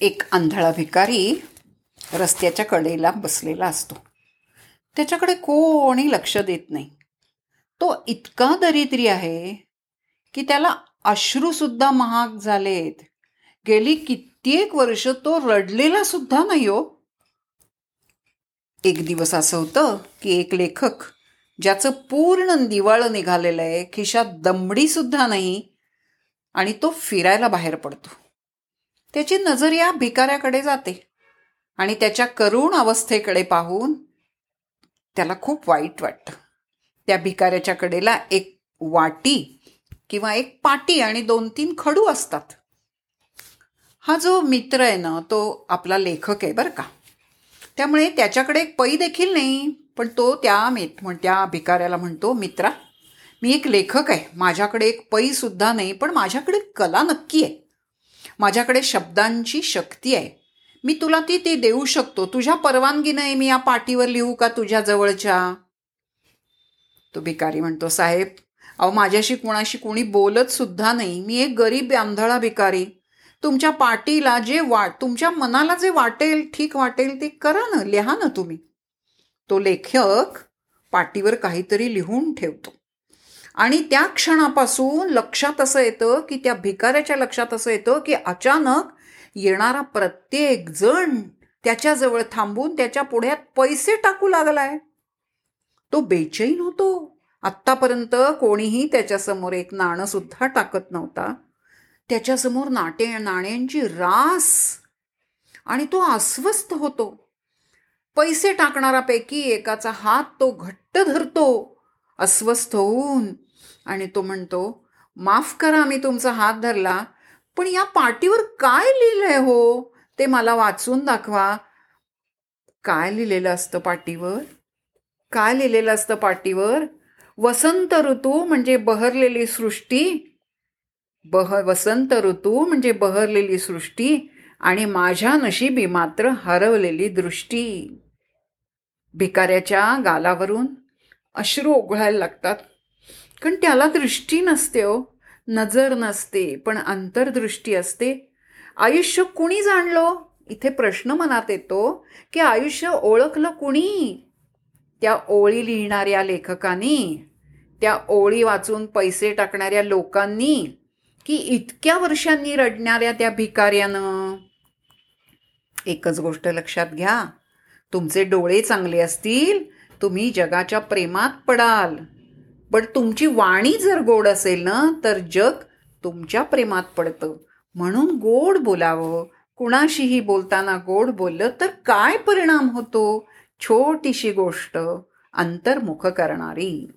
एक आंधळा भिकारी रस्त्याच्या कडेला बसलेला असतो. त्याच्याकडे कोणी लक्ष देत नाही. तो इतका दरिद्री आहे की त्याला अश्रूसुद्धा महाग झालेत. गेली कित्येक वर्ष तो रडलेला सुद्धा नाही हो. एक दिवस असं होतं की एक लेखक ज्याचं पूर्ण दिवाळं निघालेलं आहे खिशात दमडीसुद्धा नाही आणि तो फिरायला बाहेर पडतो. त्याची नजर या भिकाऱ्याकडे जाते. आणि त्याच्या करुण अवस्थेकडे पाहून त्याला खूप वाईट वाटतं. त्या भिकाऱ्याच्या कडेला एक वाटी किंवा एक पाटी आणि दोन तीन खडू असतात. हा जो मित्र आहे ना तो आपला लेखक आहे बरं का. त्यामुळे त्याच्याकडे एक पै देखील नाही पण तो त्या म्हण त्या भिकाऱ्याला म्हणतो मित्रा मी एक लेखक आहे. माझ्याकडे एक पै सुद्धा नाही पण माझ्याकडे कला नक्की आहे. माझ्याकडे शब्दांची शक्ती आहे. मी तुला ती ती देऊ शकतो. तुझ्या परवानगीने मी या पाटीवर लिहू का तुझ्या जवळच्या? तो भिकारी म्हणतो साहेब अहो माझ्याशी कुणाशी कोणी बोलत सुद्धा नाही. मी एक गरीब आंधळा भिकारी. तुमच्या पाटीला जे वाट तुमच्या मनाला जे वाटेल ठीक वाटेल ते करा ना लिहा ना तुम्ही. तो लेखक पाटीवर काहीतरी लिहून ठेवतो. आणि त्या क्षणापासून लक्षात असं येतं की त्या भिकाऱ्याच्या लक्षात असं येतं की अचानक येणारा प्रत्येक जण त्याच्याजवळ थांबून त्याच्या पुढ्यात पैसे टाकू लागलाय. तो बेचैन होतो. आत्तापर्यंत कोणीही त्याच्यासमोर एक नाणं सुद्धा टाकत नव्हता. त्याच्यासमोर नाटे नाण्यांची रास. आणि तो अस्वस्थ होतो. पैसे टाकणारापैकी एकाचा हात तो घट्ट धरतो. अस्वस्थ होऊन आणि तो म्हणतो माफ करा मी तुमचा हात धरला पण या पाटीवर काय लिहिलंय हो? ते मला वाचून दाखवा. काय लिहिलेलं असतं पाटीवर काय लिहिलेलं असतं पाटीवर वसंत ऋतू म्हणजे बहरलेली सृष्टी. बह वसंत ऋतू म्हणजे बहरलेली सृष्टी आणि माझ्या नशिबी मात्र हरवलेली दृष्टी. भिकाऱ्याच्या गालावरून अश्रू ओघळायला लागतात. कारण त्याला दृष्टी नसते हो. नजर नसते पण अंतर्दृष्टी असते. आयुष्य कुणी जाणलो हो? इथे प्रश्न मनात येतो की आयुष्य ओळखलं कुणी? त्या ओळी लिहिणाऱ्या लेखकांनी त्या ओळी वाचून पैसे टाकणाऱ्या लोकांनी की इतक्या वर्षांनी रडणाऱ्या त्या भिकाऱ्यानं? एकच गोष्ट लक्षात घ्या. तुमचे डोळे चांगले असतील तुम्ही जगाच्या प्रेमात पडाल. पण तुमची वाणी जर गोड असेल ना तर जग तुमच्या प्रेमात पडतं. म्हणून गोड बोलावं. कुणाशीही बोलताना गोड बोललं तर काय परिणाम होतो? छोटीशी गोष्ट अंतर्मुख करणारी.